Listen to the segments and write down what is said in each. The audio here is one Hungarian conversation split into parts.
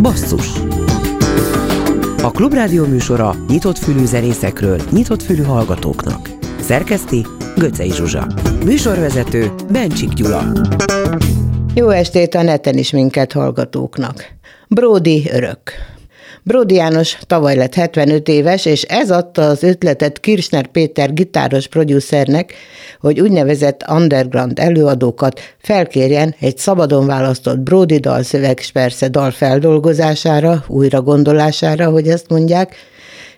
Basszus A Klubrádió műsora nyitott fülű zenészekről, nyitott fülű hallgatóknak. Szerkeszti Göcej Zsuzsa. Műsorvezető Bencsik Gyula. Jó estét a neten is minket hallgatóknak. Brody örök. Brody János tavaly lett 75 éves, és ez adta az ötletet Kirchner Péter gitáros producernek, hogy úgynevezett underground előadókat felkérjen egy szabadon választott Brody dalszöveg, és persze dal feldolgozására, újra gondolására, hogy ezt mondják,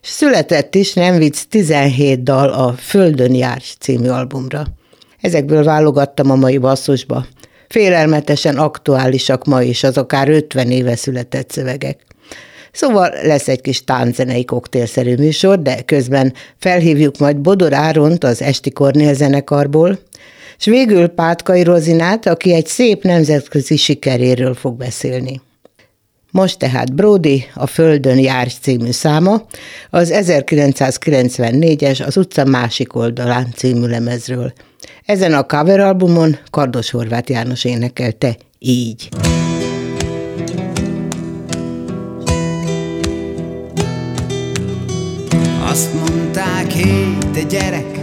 és született is, nem vicc, 17 dal a Földön jár című albumra. Ezekből válogattam a mai basszusba. Félelmetesen aktuálisak ma is az akár 50 éve született szövegek. Szóval lesz egy kis tánczenei koktélszerű műsor, de közben felhívjuk majd Bodor Áront az Esti Kornél zenekarból, és végül Pátkai Rozinát, aki egy szép nemzetközi sikeréről fog beszélni. Most tehát Brody, a Földön jár című száma, az 1994-es Az utca másik oldalán című lemezről. Ezen a cover albumon Kardos Horváth János énekelte így. Azt mondták, hé, te gyerek,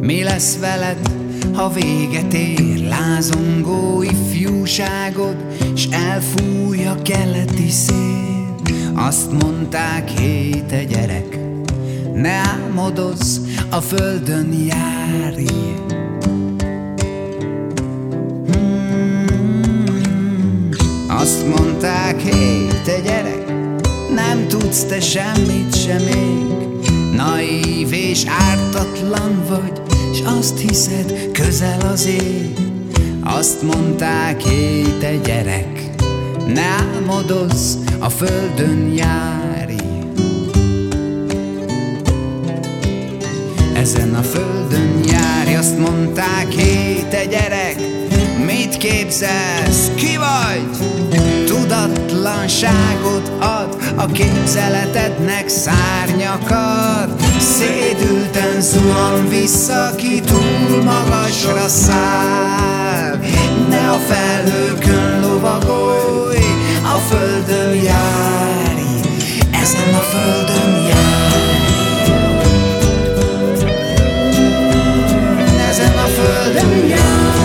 mi lesz veled, ha véget ér lázongó ifjúságod, s elfúj a keleti szél. Azt mondták, hé, te gyerek, ne álmodozz, a földön járj. Hmm. Azt mondták, hé, te gyerek, nem tudsz te semmit sem még, Naív és ártatlan vagy, és azt hiszed, közel az ég. Azt mondták, hé, te gyerek, ne álmodozz, a földön járj. Ezen a földön járj, azt mondták, hé, te gyerek, mit képzelsz, ki vagy? Tudatlanságot ad a képzeletednek szárnyakat. Szédülten zuhan vissza, ki túl magasra száll. Ne a felhőkön lovagolj, a földön járj. Ezen a földön járj. Ezen a földön járj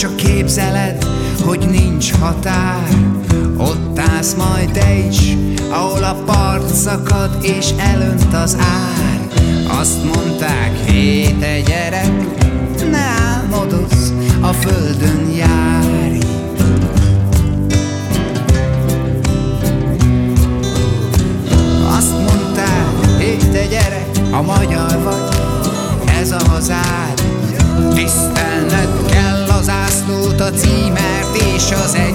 csak képzeled, hogy nincs határ. Ott állsz majd te is, ahol a part szakad és elönt az ár. Azt mondták, hé, te gyerek, ne álmodozz, a földön járj Azt mondták, hé, te gyerek, a magyar vagy, ez a hazád címert és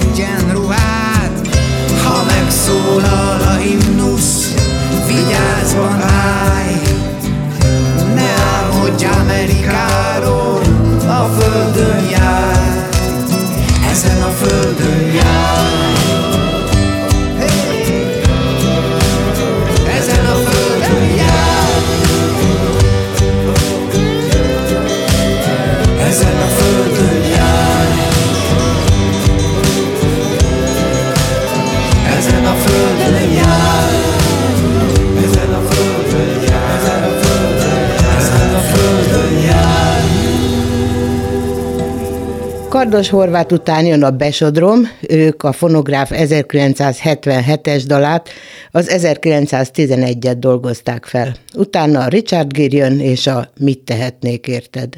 Kardos Horváth után jön a Besodrom, ők a fonográf 1977-es dalát, az 1911-et dolgozták fel. Utána a Richard Gere jön, és a Mit tehetnék érted?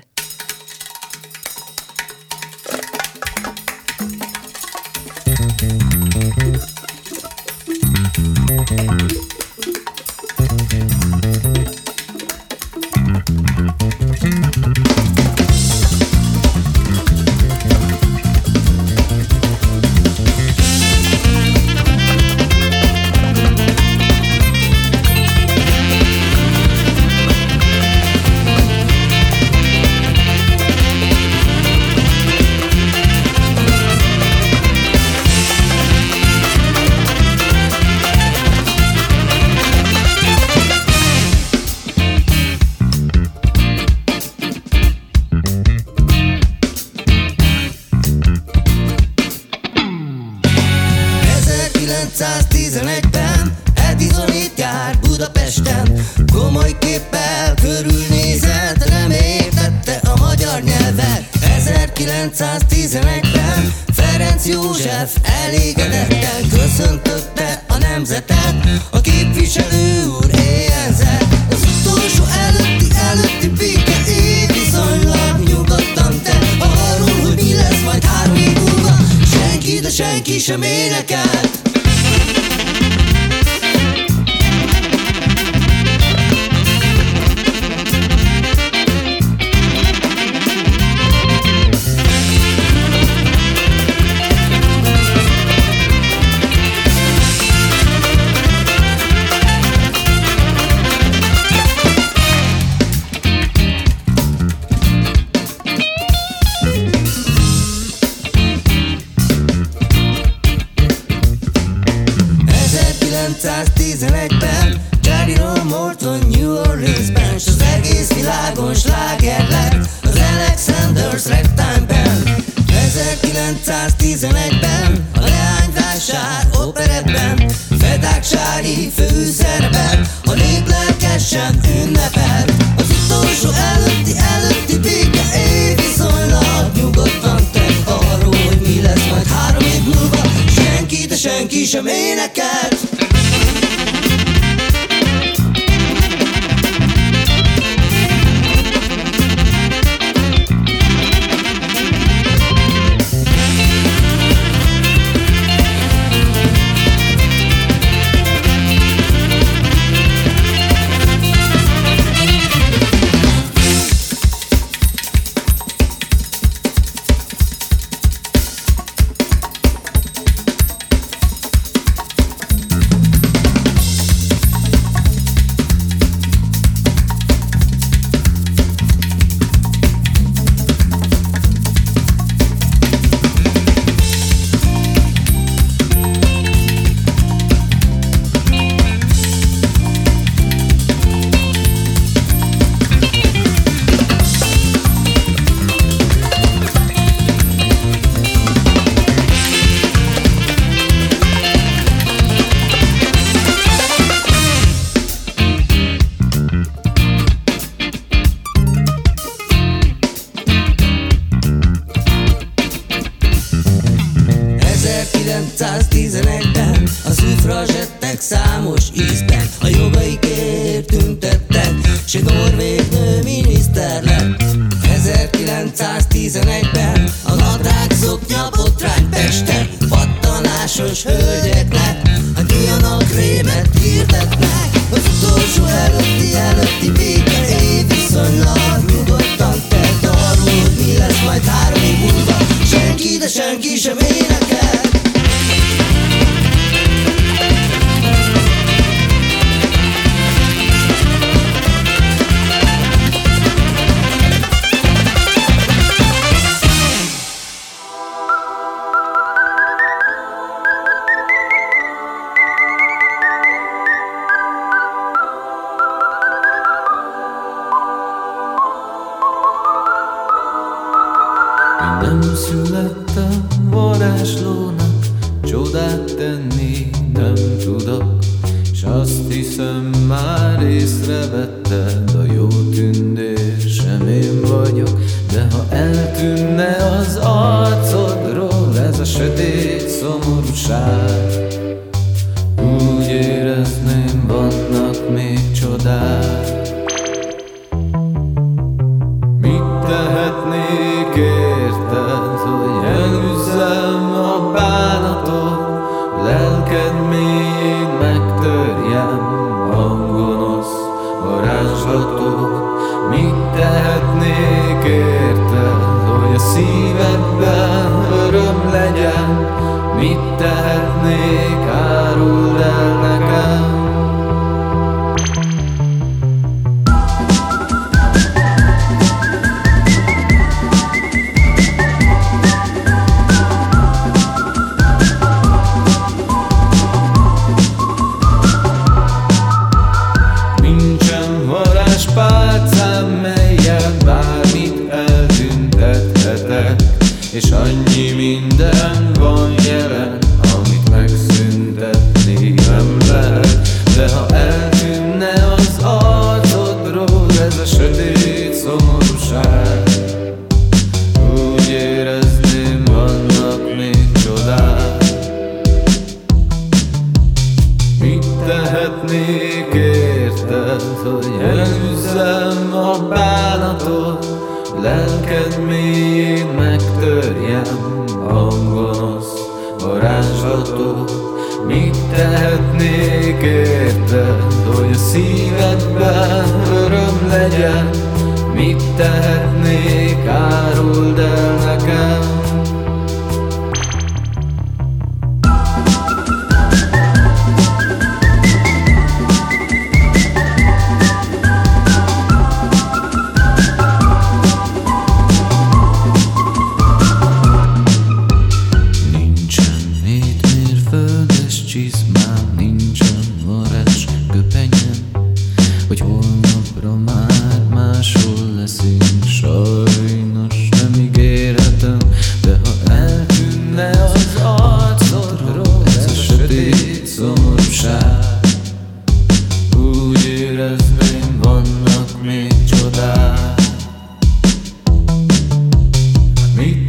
Sem énekelt Úgy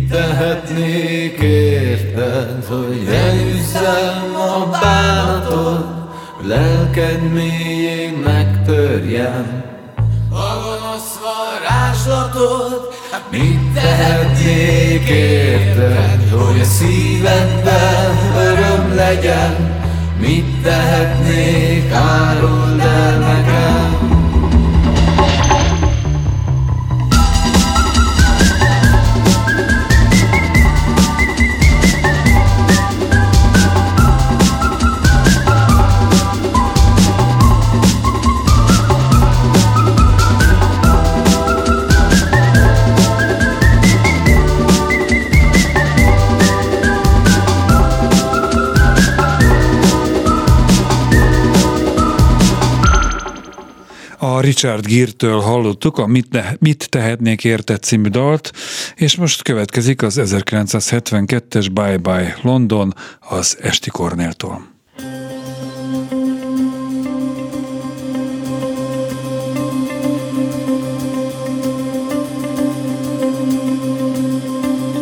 tehetnék érted, hogy elüsszem a bánatod, lelked mélyén megtörjem. A gonosz varázslatot, hát mit tehetnék érted, hogy a szívedben öröm legyen, mit tehetnék, áruld el nekem. Richard Gere-től hallottuk a Mit, ne, Mit tehetnék érted című dalt, és most következik az 1972-es Bye Bye London az Esti Kornéltól.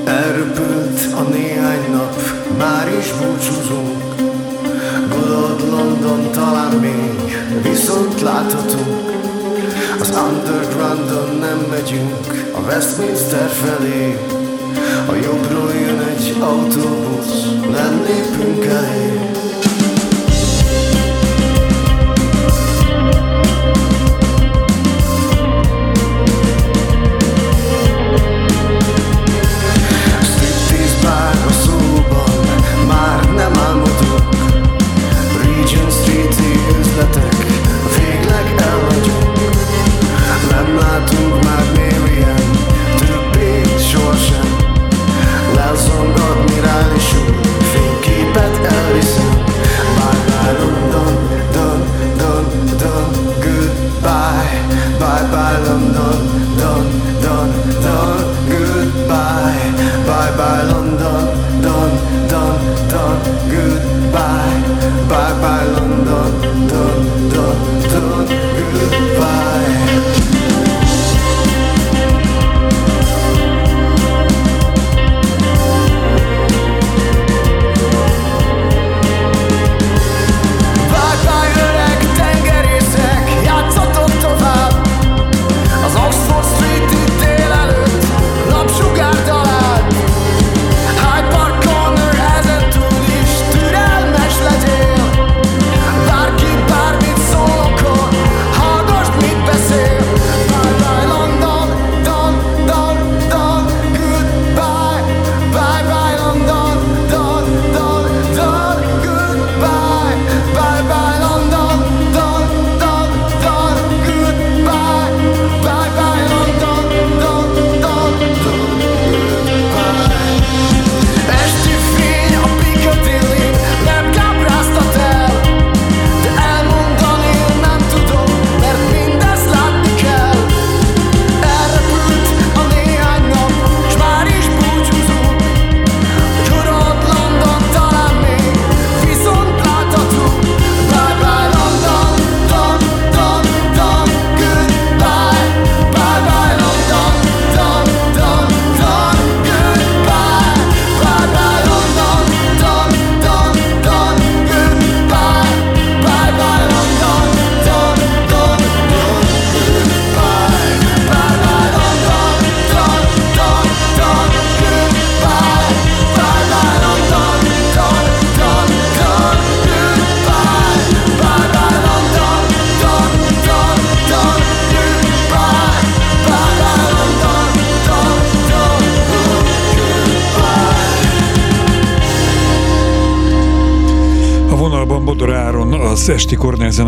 Elröpült a néhány nap, már is búcsúzunk Good London talán még viszont láthatunk undergroundon nem megyünk a Westminster felé. A jobbról jön egy autóbusz, nem lépünk elé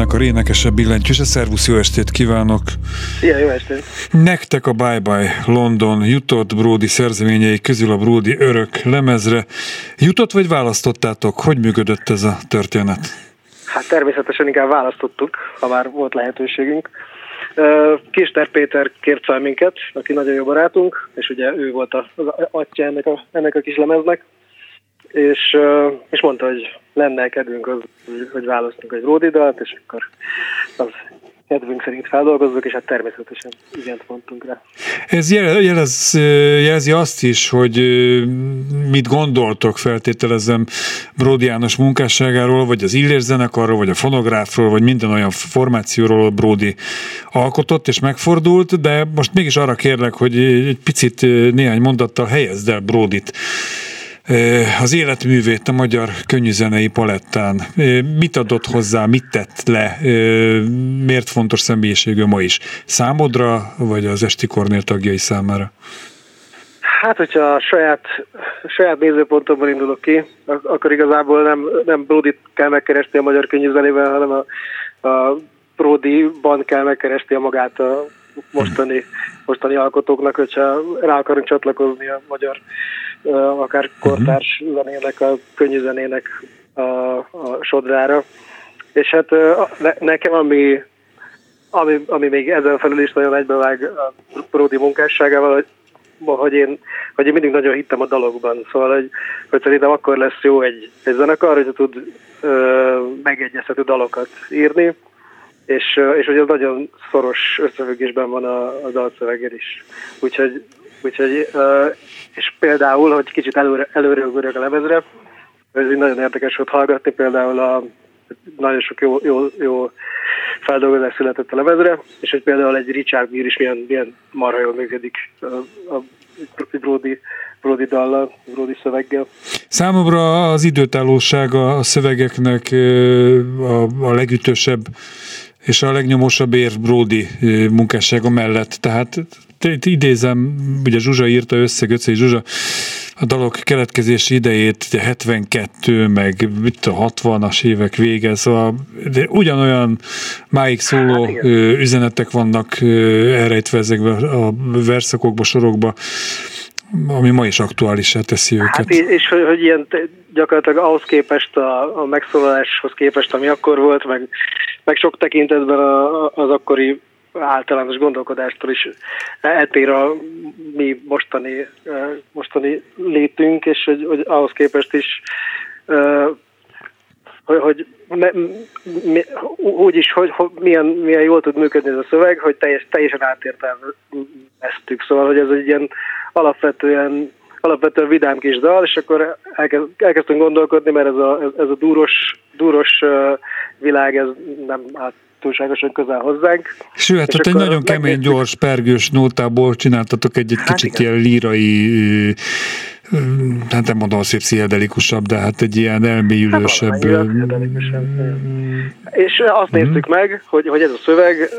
zenekar énekese billentyűse. Szervusz, jó estét kívánok! Szia, jó estét! Nektek a Bye Bye London jutott Brody szerzeményei közül a Brody örök lemezre. Jutott vagy választottátok? Hogy működött ez a történet? Hát természetesen inkább választottuk, ha már volt lehetőségünk. Kister Péter kért fel minket, aki nagyon jó barátunk, és ugye ő volt az atya ennek a, ennek a kis lemeznek, és, és mondta, hogy lenne kedvünk az, hogy választunk egy Ródi dalt, és akkor az kedvünk szerint feldolgozzuk, és hát természetesen igent mondtunk rá. Ez jelez, jelzi azt is, hogy mit gondoltok, feltételezem Bródi János munkásságáról, vagy az Illér zenekarról, vagy a fonográfról, vagy minden olyan formációról Bródi alkotott és megfordult, de most mégis arra kérlek, hogy egy picit néhány mondattal helyezd el Bródit az életművét a magyar könnyűzenei palettán. Mit adott hozzá, mit tett le, miért fontos személyiségű ma is? Számodra, vagy az Esti Kornél tagjai számára? Hát, hogyha a saját, saját nézőpontomból indulok ki, akkor igazából nem, nem Brodit kell megkeresni a magyar könnyűzenével, hanem a, a Brody-ban kell megkeresni a magát a mostani, mostani alkotóknak, hogyha rá akarunk csatlakozni a magyar akár kortárs uh-huh. zenének, a könnyű zenének a, a sodrára. És hát ne, nekem, ami, ami, ami még ezen felül is nagyon egybevág a Pródi munkásságával, hogy, hogy én, hogy én mindig nagyon hittem a dalokban. Szóval, hogy, hogy szerintem akkor lesz jó egy, egy zenekar, hogy tud ö, megegyezhető dalokat írni, és, és hogy az nagyon szoros összefüggésben van a, a dalszöveged is. Úgyhogy, úgyhogy és például, hogy kicsit előre, előre ugorjak a lemezre, ez nagyon érdekes volt hallgatni, például a nagyon sok jó, jó, jó feldolgozás született a lemezre, és hogy például egy Richard Gere is milyen, milyen marha jól működik a, a Brody, Brody dallal, Brody szöveggel. Számomra az időtállósága a szövegeknek a, a legütősebb és a legnyomosabb ér Brody munkássága mellett. Tehát itt idézem, ugye Zsuzsa írta össze, Göcei Zsuzsa, a dalok keletkezési idejét, 72, meg mit a 60-as évek vége, szóval de ugyanolyan máig szóló hát, üzenetek vannak elrejtve ezekben a verszakokba, sorokba, ami ma is aktuálisá teszi őket. Hát és, és hogy, hogy ilyen gyakorlatilag ahhoz képest, a, a megszólaláshoz képest, ami akkor volt, meg, meg sok tekintetben a, az akkori általános gondolkodástól is eltér a mi mostani, mostani létünk, és hogy, hogy ahhoz képest is hogy, hogy me, úgy is, hogy, hogy milyen, milyen jól tud működni ez a szöveg, hogy teljes, teljesen átértelmeztük. Szóval, hogy ez egy ilyen alapvetően, alapvetően vidám kis dal, és akkor elkezd, elkezdtünk gondolkodni, mert ez a, ez, ez a dúros, dúros világ, ez nem át, túlságosan közel hozzánk. Sőt, ott egy nagyon kemény, gyors, pergős nótából csináltatok egy, egy hát kicsit igen. ilyen lírai hát nem mondom szép pszichedelikusabb, de hát egy ilyen elmélyülősebb. Hát és azt mm. néztük meg, hogy, hogy ez a szöveg,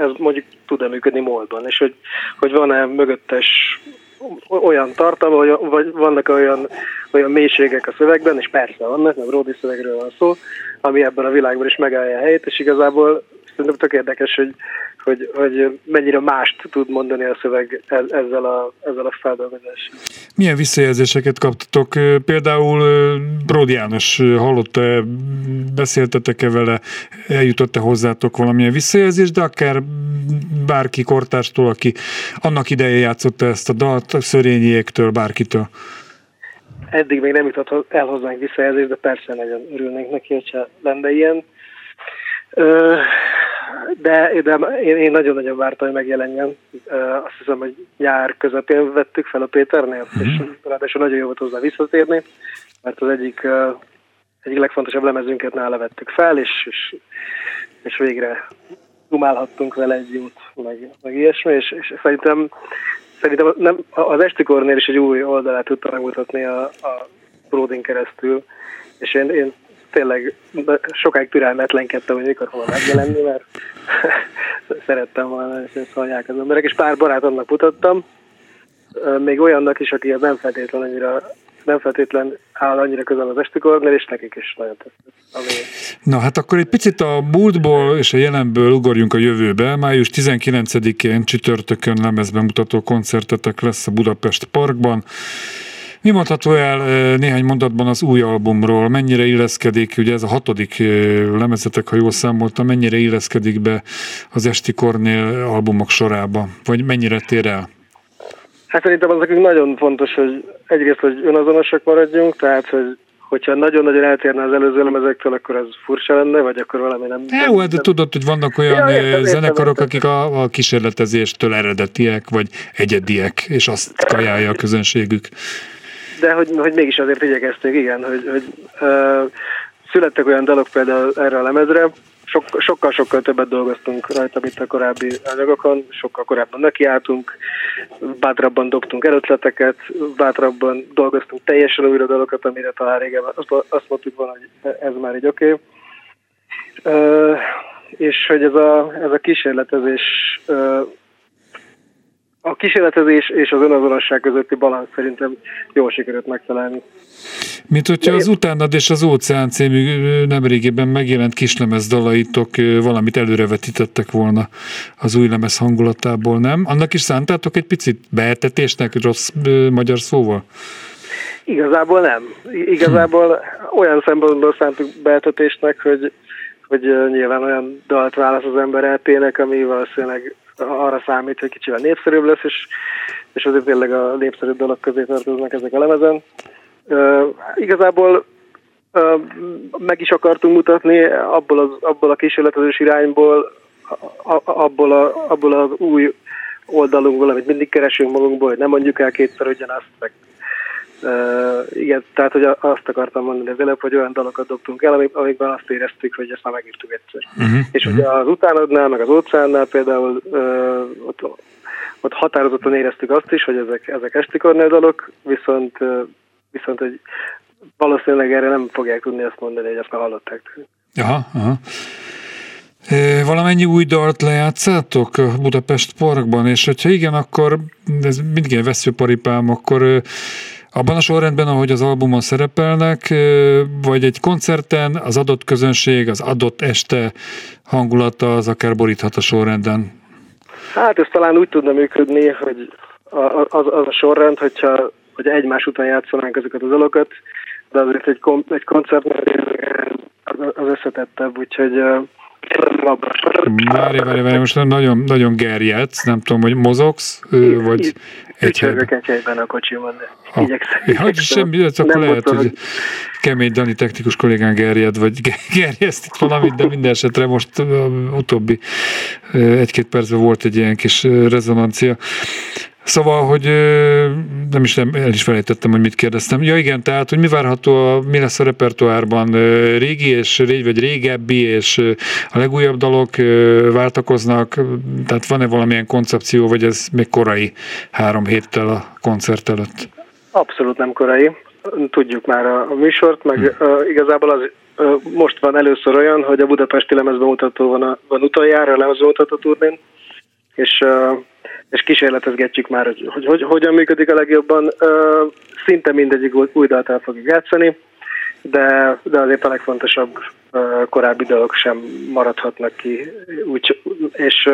ez mondjuk tud-e működni moldban, és hogy, hogy van-e mögöttes olyan tartalma, vagy vannak olyan, olyan mélységek a szövegben, és persze vannak, mert Ródi szövegről van szó, ami ebben a világban is megállja a helyét, és igazából szerintem tök érdekes, hogy, hogy, hogy mennyire mást tud mondani a szöveg e, ezzel a, ezzel a feldolgozással. Milyen visszajelzéseket kaptatok? Például Bródi János hallotta-e, beszéltetek-e vele, eljutott-e hozzátok valamilyen visszajelzés, de akár bárki kortárstól, aki annak ideje játszotta ezt a dalt, a szörényiéktől, bárkitől? Eddig még nem jutott el hozzánk visszajelzés, de persze nagyon örülnénk neki, hogyha lenne ilyen. De, de én, én nagyon-nagyon vártam, hogy megjelenjen. Azt hiszem, hogy nyár közepén vettük fel a Péternél, mm-hmm. és ráadásul nagyon jó volt hozzá visszatérni, mert az egyik, egyik legfontosabb lemezünket nála vettük fel, és, és, és végre dumálhattunk vele egy jót, meg, meg ilyesmi, és, és szerintem, szerintem nem, az Estikornél is egy új oldalát tudta megmutatni a, a Brodin keresztül, és én, én tényleg sokáig türelmetlenkedtem, hogy mikor fogom megjelenni, mert szerettem volna, és ezt hallják az emberek, és pár barátomnak mutattam, még olyannak is, aki nem feltétlenül annyira nem feltétlen áll annyira közel az esti és nekik is nagyon tetszett. Ami... Na hát akkor egy picit a múltból és a jelenből ugorjunk a jövőbe. Május 19-én csütörtökön lemezbemutató koncertetek lesz a Budapest Parkban. Mi mondható el néhány mondatban az új albumról? Mennyire illeszkedik, ugye ez a hatodik lemezetek, ha jól számoltam, mennyire illeszkedik be az Esti Kornél albumok sorába? Vagy mennyire tér el? Hát szerintem az nekünk nagyon fontos, hogy egyrészt, hogy önazonosak maradjunk, tehát, hogy hogyha nagyon-nagyon eltérne az előző lemezektől, akkor ez furcsa lenne, vagy akkor valami nem... Jó, hát de tudod, hogy vannak olyan ja, értem, zenekarok, akik a, a kísérletezéstől eredetiek, vagy egyediek, és azt kajálja a közönségük de hogy, hogy mégis azért igyekeztünk, igen, hogy, hogy uh, születtek olyan dalok például erre a lemezre, sokkal-sokkal többet dolgoztunk rajta, mint a korábbi anyagokon, sokkal korábban nekiálltunk, bátrabban dobtunk előtleteket, bátrabban dolgoztunk teljesen újra dalokat, amire talán régen azt mondtuk volna, hogy ez már így oké. Okay. És hogy ez a, ez a kísérletezés uh, a kísérletezés és az önazonosság közötti balansz szerintem jól sikerült megtalálni. Mint hogyha az Utánad és az Óceán című nemrégében megjelent kislemez dalaitok valamit előrevetítettek volna az új lemez hangulatából, nem? Annak is szántátok egy picit beetetésnek, rossz magyar szóval? Igazából nem. Igazából hm. olyan szempontból szántuk beetetésnek, hogy, hogy nyilván olyan dalt válasz az ember eltének, ami valószínűleg arra számít, hogy kicsivel népszerűbb lesz, és, és azért tényleg a népszerűbb dolog közé tartoznak ezek a lemezen. Uh, igazából uh, meg is akartunk mutatni abból, az, abból a kísérletezős irányból, abból, a, abból az új oldalunkból, amit mindig keresünk magunkból, hogy nem mondjuk el kétszer ugyanazt, meg Uh, igen, tehát hogy azt akartam mondani az előbb, hogy olyan dalokat dobtunk el, amik, amikben azt éreztük, hogy ezt már megírtuk egyszer. Uh-huh, és uh-huh. ugye az utánadnál, meg az óceánnál például uh, ott, ott határozottan éreztük azt is, hogy ezek, ezek esti dalok, viszont, uh, viszont hogy valószínűleg erre nem fogják tudni azt mondani, hogy ezt már hallották. Aha, aha. Valamennyi új dalt lejátszátok Budapest Parkban, és hogyha igen, akkor ez mindig egy veszőparipám, akkor abban a sorrendben, ahogy az albumon szerepelnek, vagy egy koncerten az adott közönség, az adott este hangulata az akár boríthat a sorrenden? Hát ez talán úgy tudna működni, hogy az, az a sorrend, hogyha hogy egymás után játszanánk ezeket az dalokat, de azért egy, egy koncertnél az összetettebb, úgyhogy Várj, várj, várj, most nagyon, nagyon gerjedsz, nem tudom, hogy mozogsz, vagy egy helyben. a kocsimon, de igyekszem. Ja, semmi, ez akkor lehet, hogy kemény Dani technikus kollégán gerjed, vagy gerjeszt itt valamit, de minden esetre most utóbbi egy-két percben volt egy ilyen kis rezonancia. Szóval, hogy nem is nem, el is felejtettem, hogy mit kérdeztem. Ja igen, tehát, hogy mi várható, a, mi lesz a repertoárban? Régi és régi, vagy régebbi, és a legújabb dalok váltakoznak, tehát van-e valamilyen koncepció, vagy ez még korai három héttel a koncert előtt? Abszolút nem korai. Tudjuk már a, műsort, meg uh, igazából az most van először olyan, hogy a budapesti lemezbemutató van, a, van utoljára a lemezbemutató turnén, és és kísérletezgetjük már, hogy, hogy, hogy hogyan működik a legjobban. Szinte mindegyik új dalt el fogjuk játszani, de, de azért a legfontosabb korábbi dolgok sem maradhatnak ki. Úgy, és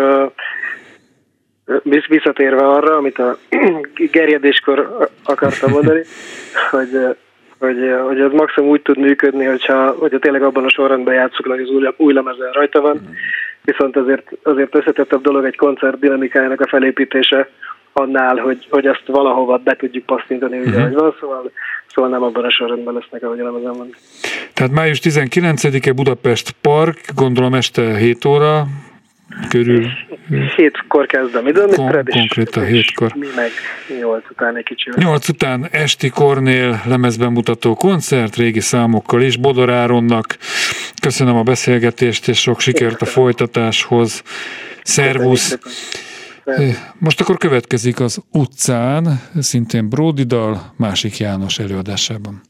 visszatérve arra, amit a gerjedéskor akartam mondani, hogy, hogy, hogy az maximum úgy tud működni, hogyha, hogyha tényleg abban a sorrendben játszuk, hogy az új, új lemezen rajta van, viszont azért, azért összetettebb dolog egy koncert dinamikájának a felépítése annál, hogy, hogy azt valahova be tudjuk passzintani, ugye, uh-huh. hogy van, szóval, szóval nem abban a sorrendben lesznek, ahogy nem ezen van. Tehát május 19-e Budapest Park, gondolom este 7 óra, körül. Hétkor kezdem időn, Kon- konkrétan hétkor. Mi meg nyolc után egy kicsit. Nyolc után Esti Kornél lemezben mutató koncert, régi számokkal is. Bodor Áronnak köszönöm a beszélgetést, és sok sikert a folytatáshoz. Szervusz! Most akkor következik az utcán, szintén Bródidal, másik János előadásában.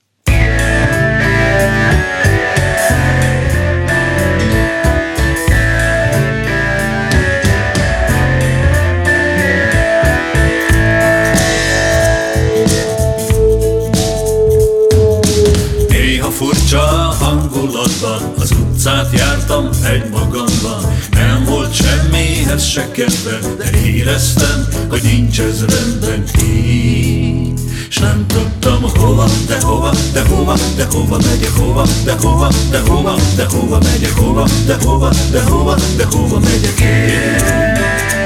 Hangulatban Az utcát jártam egy magamban Nem volt semmihez se kedve De éreztem, hogy nincs ez rendben így. S nem tudtam hova, de hova, de hova, de hova megyek, hova, de hova, de hova, de hova megyek, hova, de hova, de hova, de hova megyek én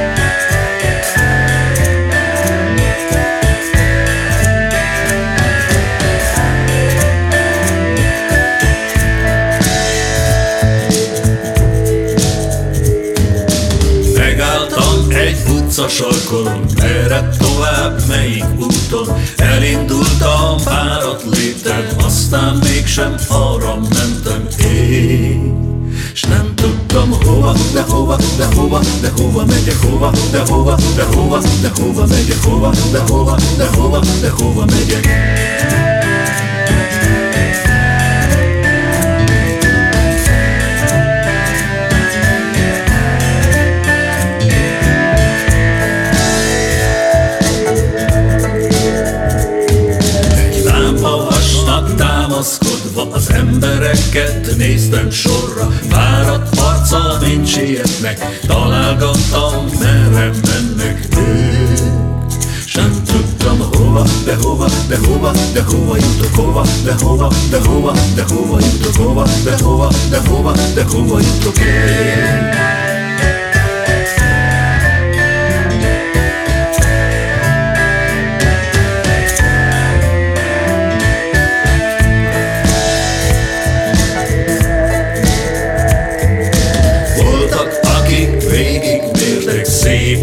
utca sarkon, merre tovább, melyik úton? Elindultam párat léptem, aztán mégsem arra mentem én. S nem tudtam hova, de hova, de hova, de hova megyek, hova, de hova, de hova, de hova megyek, hova, de hova, de hova, de hova megyek Az embereket néztem sorra Várat arca, mint sietnek Találgattam, merre mennek ők sem tudtam hova, de hova, de hova, de hova jutok, hova, de hova, de hova, de hova jutok, hova, de hova, de hova, de hova jutok én.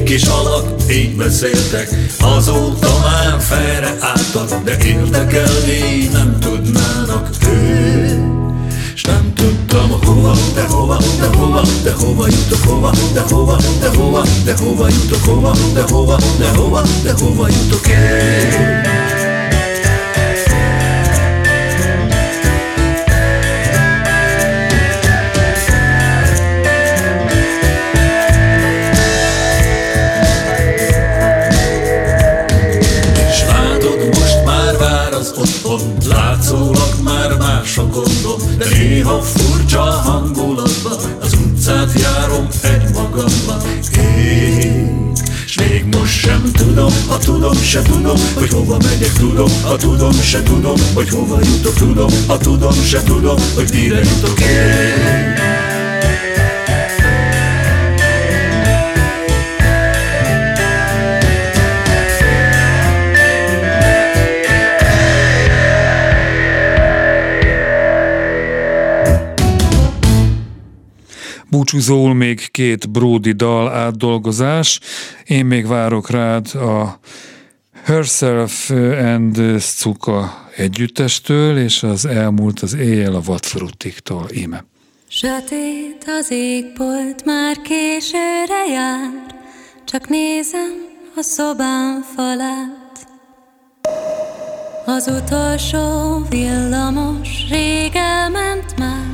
Kis alak, így beszéltek. Azóta már felre álltak De érdekelni nem tudnának ők. S nem tudtam hova, de hova, de hova, de hova jutok, hova, de hova, de hova, de hova jutok, hova, de hova, de hova, de hova jutok én Néha furcsa hangulatban Az utcát járom egy magamban Én S még most sem tudom, ha tudom, se tudom Hogy hova megyek, tudom, ha tudom, se tudom Hogy hova jutok, tudom, ha tudom, se tudom Hogy mire jutok én búcsúzól még két Brody dal átdolgozás. Én még várok rád a Herself and Szuka együttestől, és az elmúlt az éjjel a Vatfrutiktól íme. Sötét az égbolt, már későre jár, csak nézem a szobám falát. Az utolsó villamos rég elment már,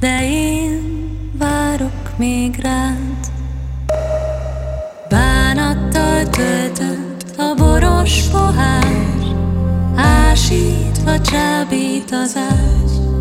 de én várok még rád. Bánattal töltött a boros pohár, ásítva csábít az ágy.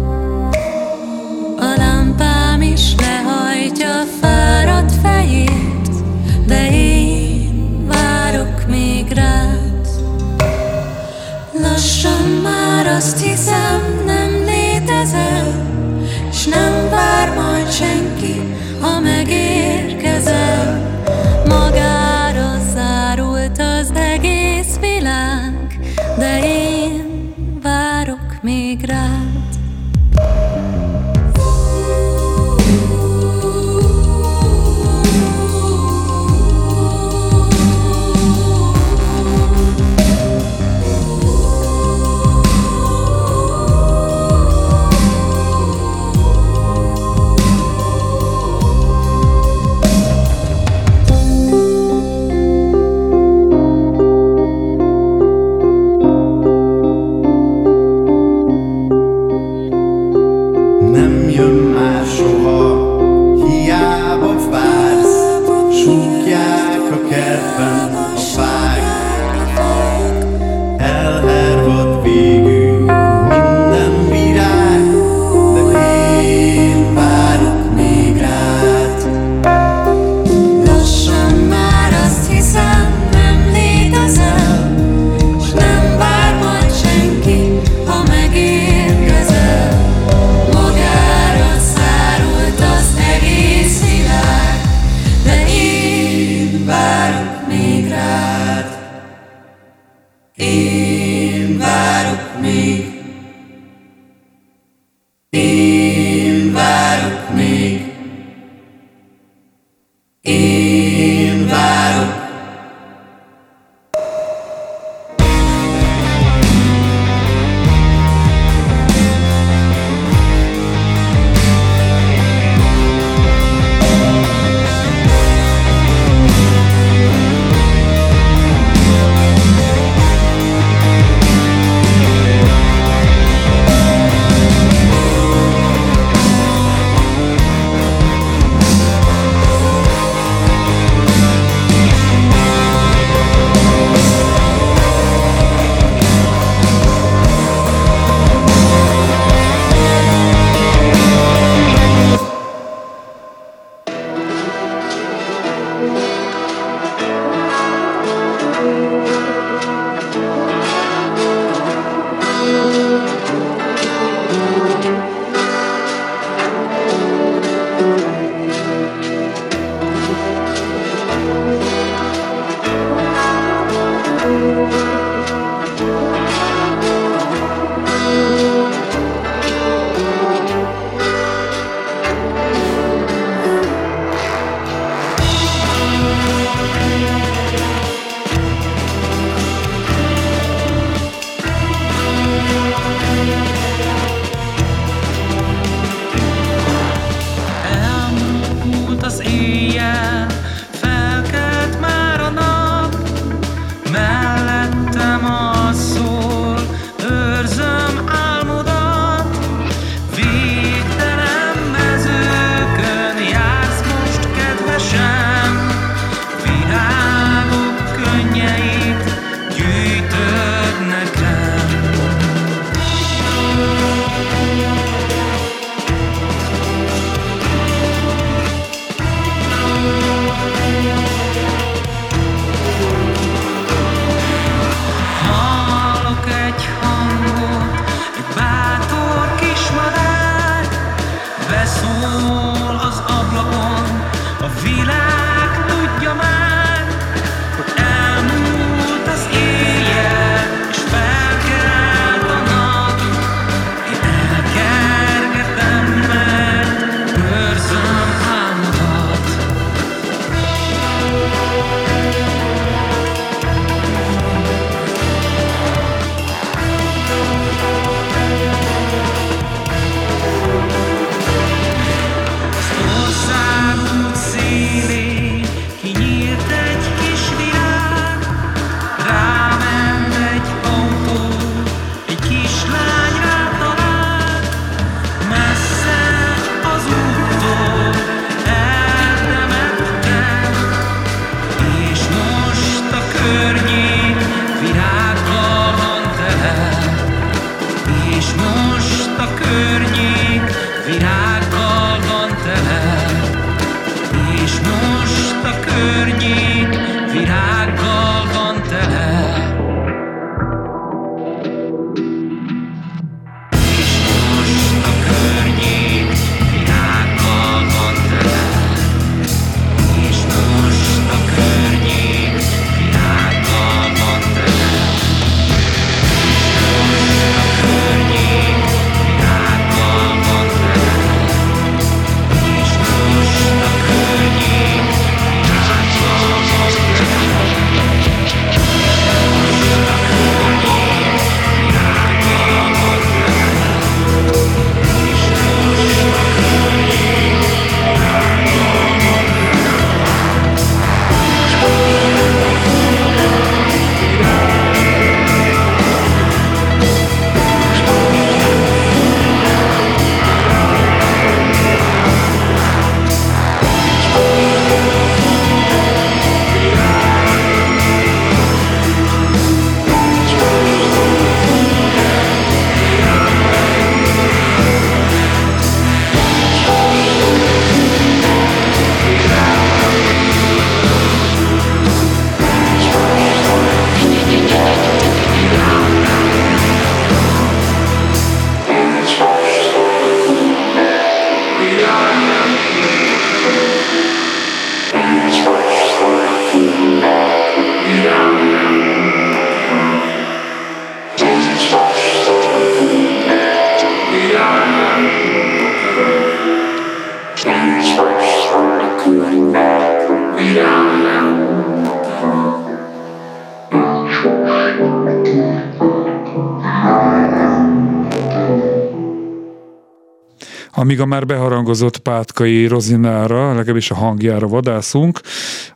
Amíg a már beharangozott pátkai Rozinára, legalábbis a hangjára vadászunk,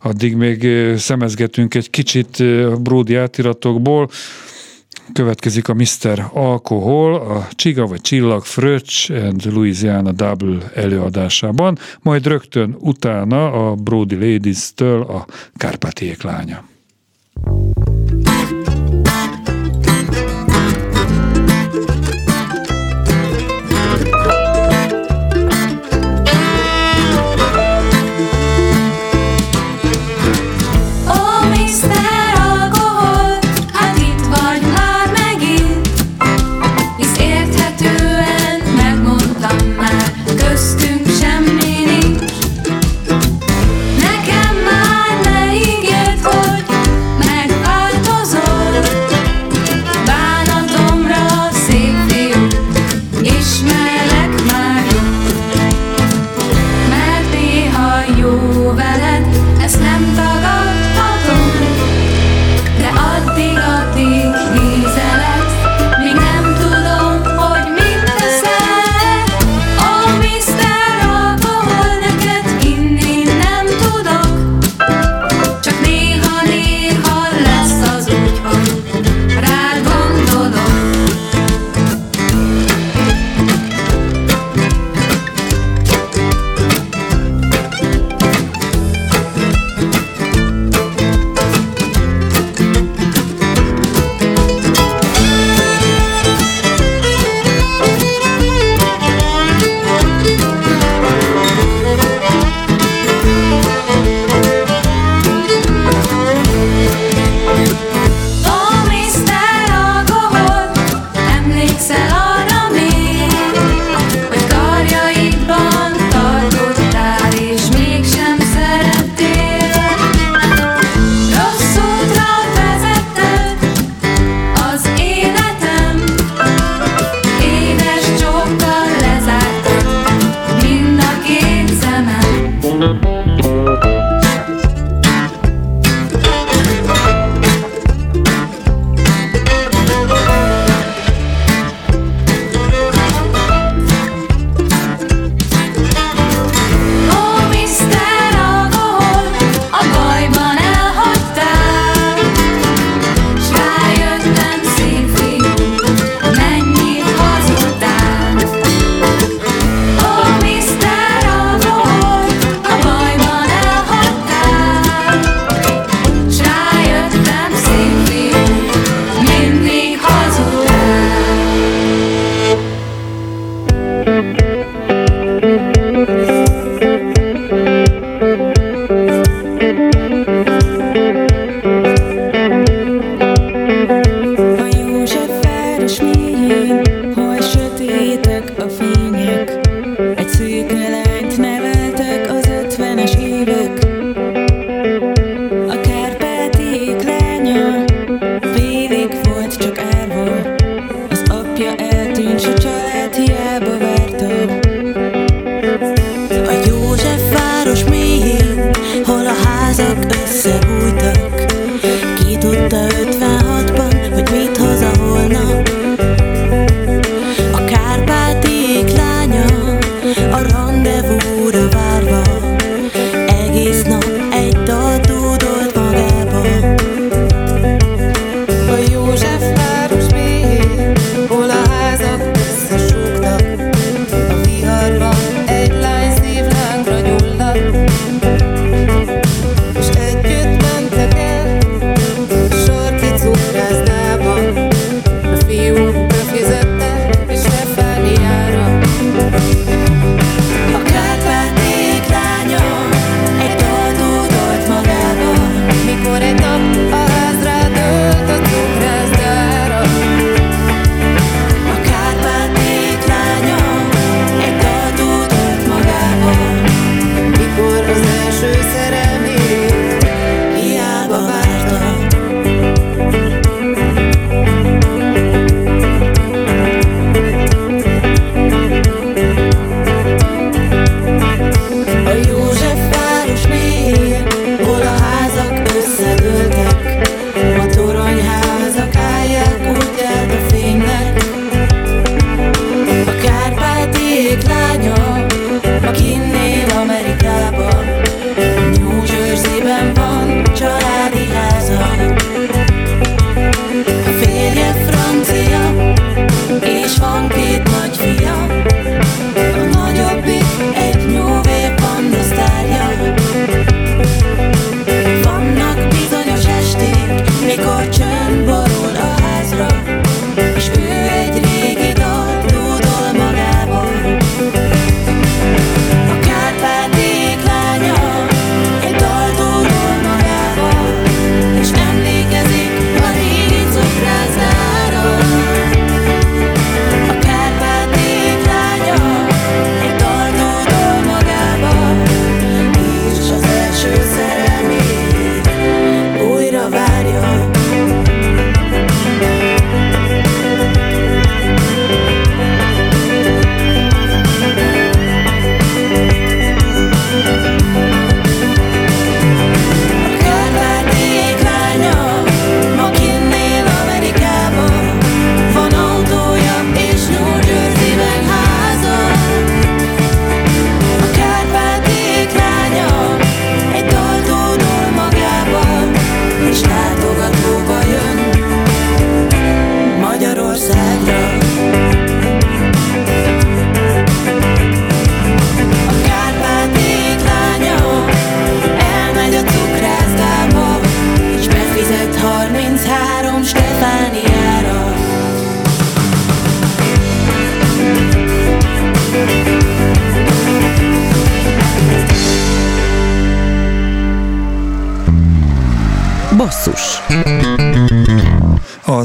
addig még szemezgetünk egy kicsit Brody átiratokból. Következik a Mr. Alkohol, a Csiga vagy Csillag Fröccs and Louisiana Double előadásában, majd rögtön utána a Brody Ladies-től a Kárpátiék lánya.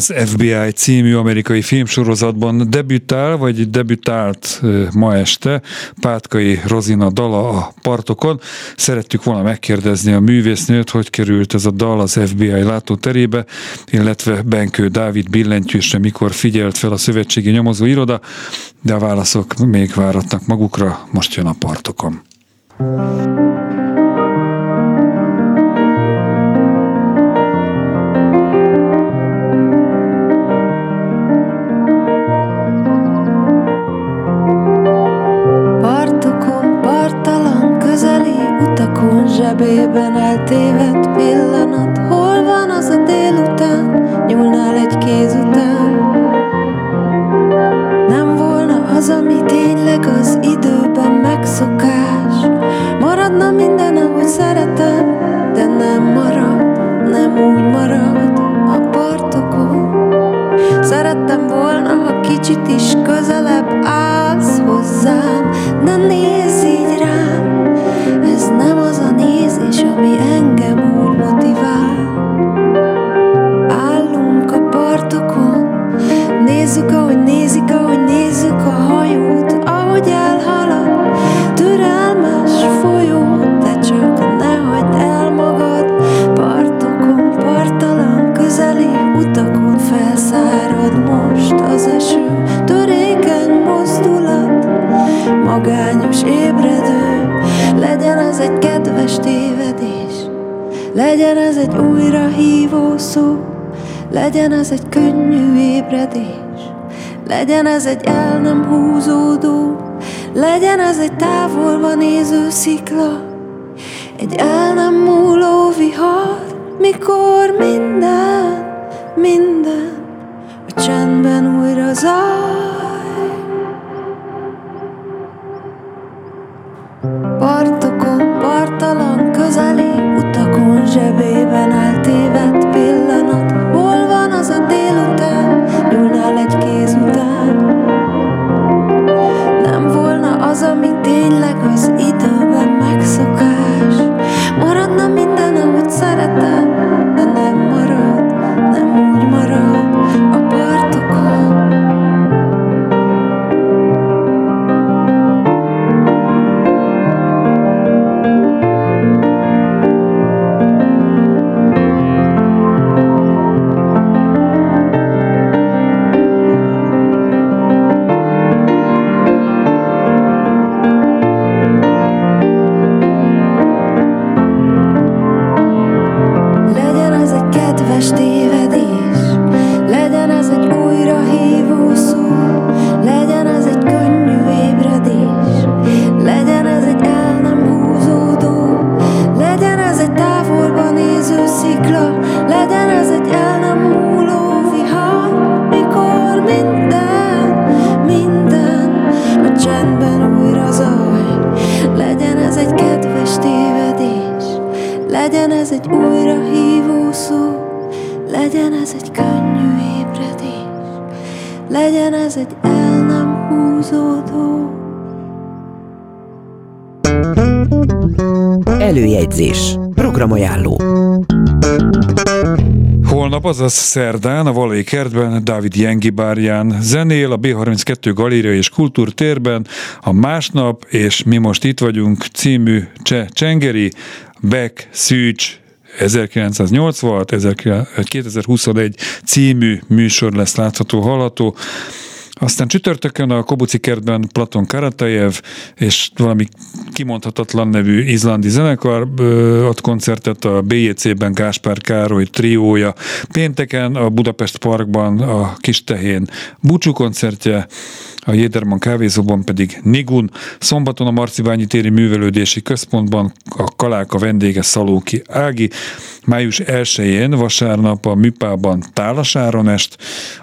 Az FBI című amerikai filmsorozatban debütál, vagy debütált ma este Pátkai Rozina dala a partokon. Szerettük volna megkérdezni a művésznőt, hogy került ez a dal az FBI látóterébe, illetve Benkő Dávid billentyűsre mikor figyelt fel a Szövetségi Nyomozó Iroda, de a válaszok még váratnak magukra, most jön a partokon. zsebében úgy marad a partokon. Szerettem volna, ha kicsit is közelebb állsz hozzám, de nézz legyen ez egy újra hívó szó, legyen ez egy könnyű ébredés, legyen ez egy el nem húzódó, legyen ez egy távolba néző szikla, egy el nem múló vihar, mikor minden, minden a csendben újra zaj. Azaz szerdán a Valai kertben Dávid Jengi bárján zenél, a B32 Galéria és Kultúrtérben, a Másnap és Mi most itt vagyunk című Cseh Csengeri, Beck, Szűcs, 1986, 2021 című műsor lesz látható, hallható. Aztán csütörtökön a Kobuci kertben Platon Karatajev és valami kimondhatatlan nevű izlandi zenekar ad koncertet a BJC-ben Gáspár Károly triója. Pénteken a Budapest Parkban a Kistehén búcsú koncertje, a Jéderman kávézóban pedig Nigun, szombaton a Marciványi téri művelődési központban a Kaláka vendége Szalóki Ági, május 1-én vasárnap a Műpában Tálasáron est,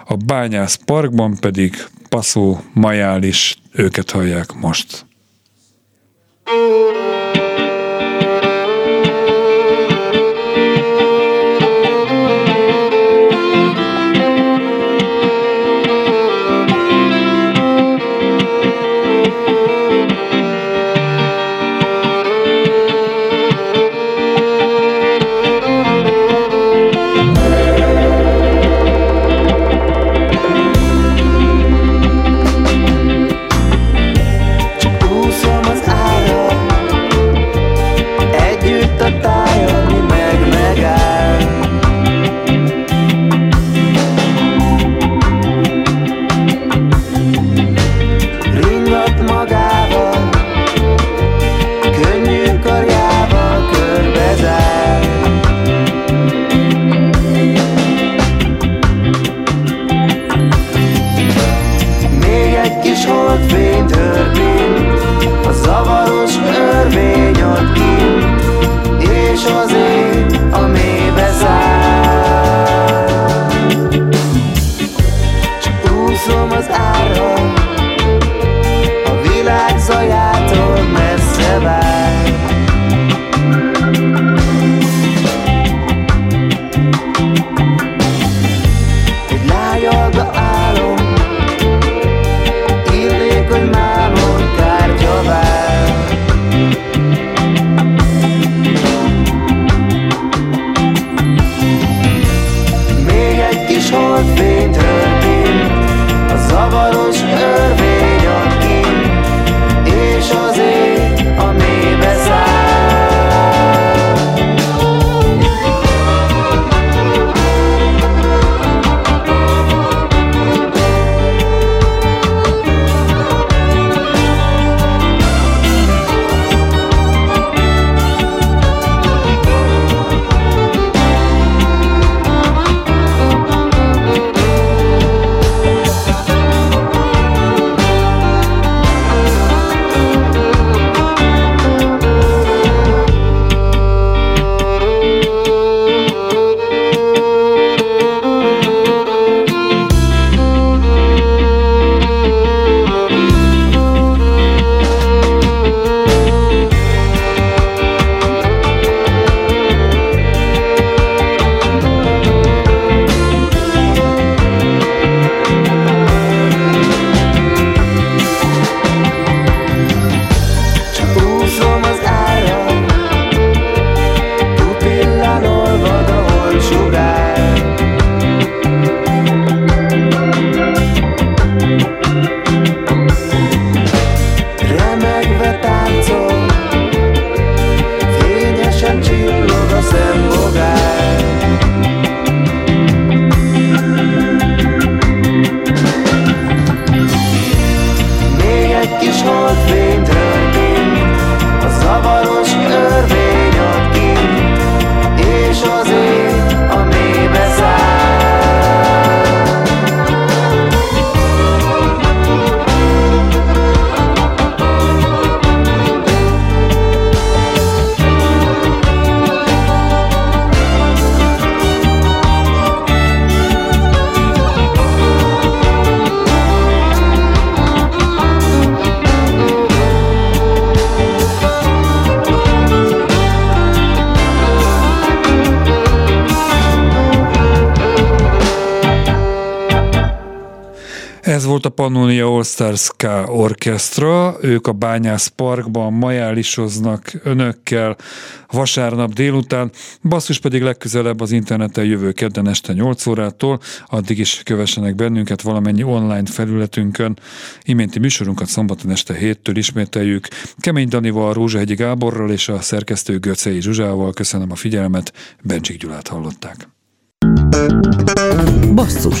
a Bányász Parkban pedig Paszó Majális, őket hallják most. kis Stars Ska Orchestra, ők a Bányász Parkban majálisoznak önökkel vasárnap délután, basszus pedig legközelebb az interneten jövő kedden este 8 órától, addig is kövessenek bennünket valamennyi online felületünkön. Iménti műsorunkat szombaton este héttől ismételjük. Kemény Danival, Rózsahegyi Gáborral és a szerkesztő Göcei Zsuzsával köszönöm a figyelmet, Bencsik Gyulát hallották. Basszus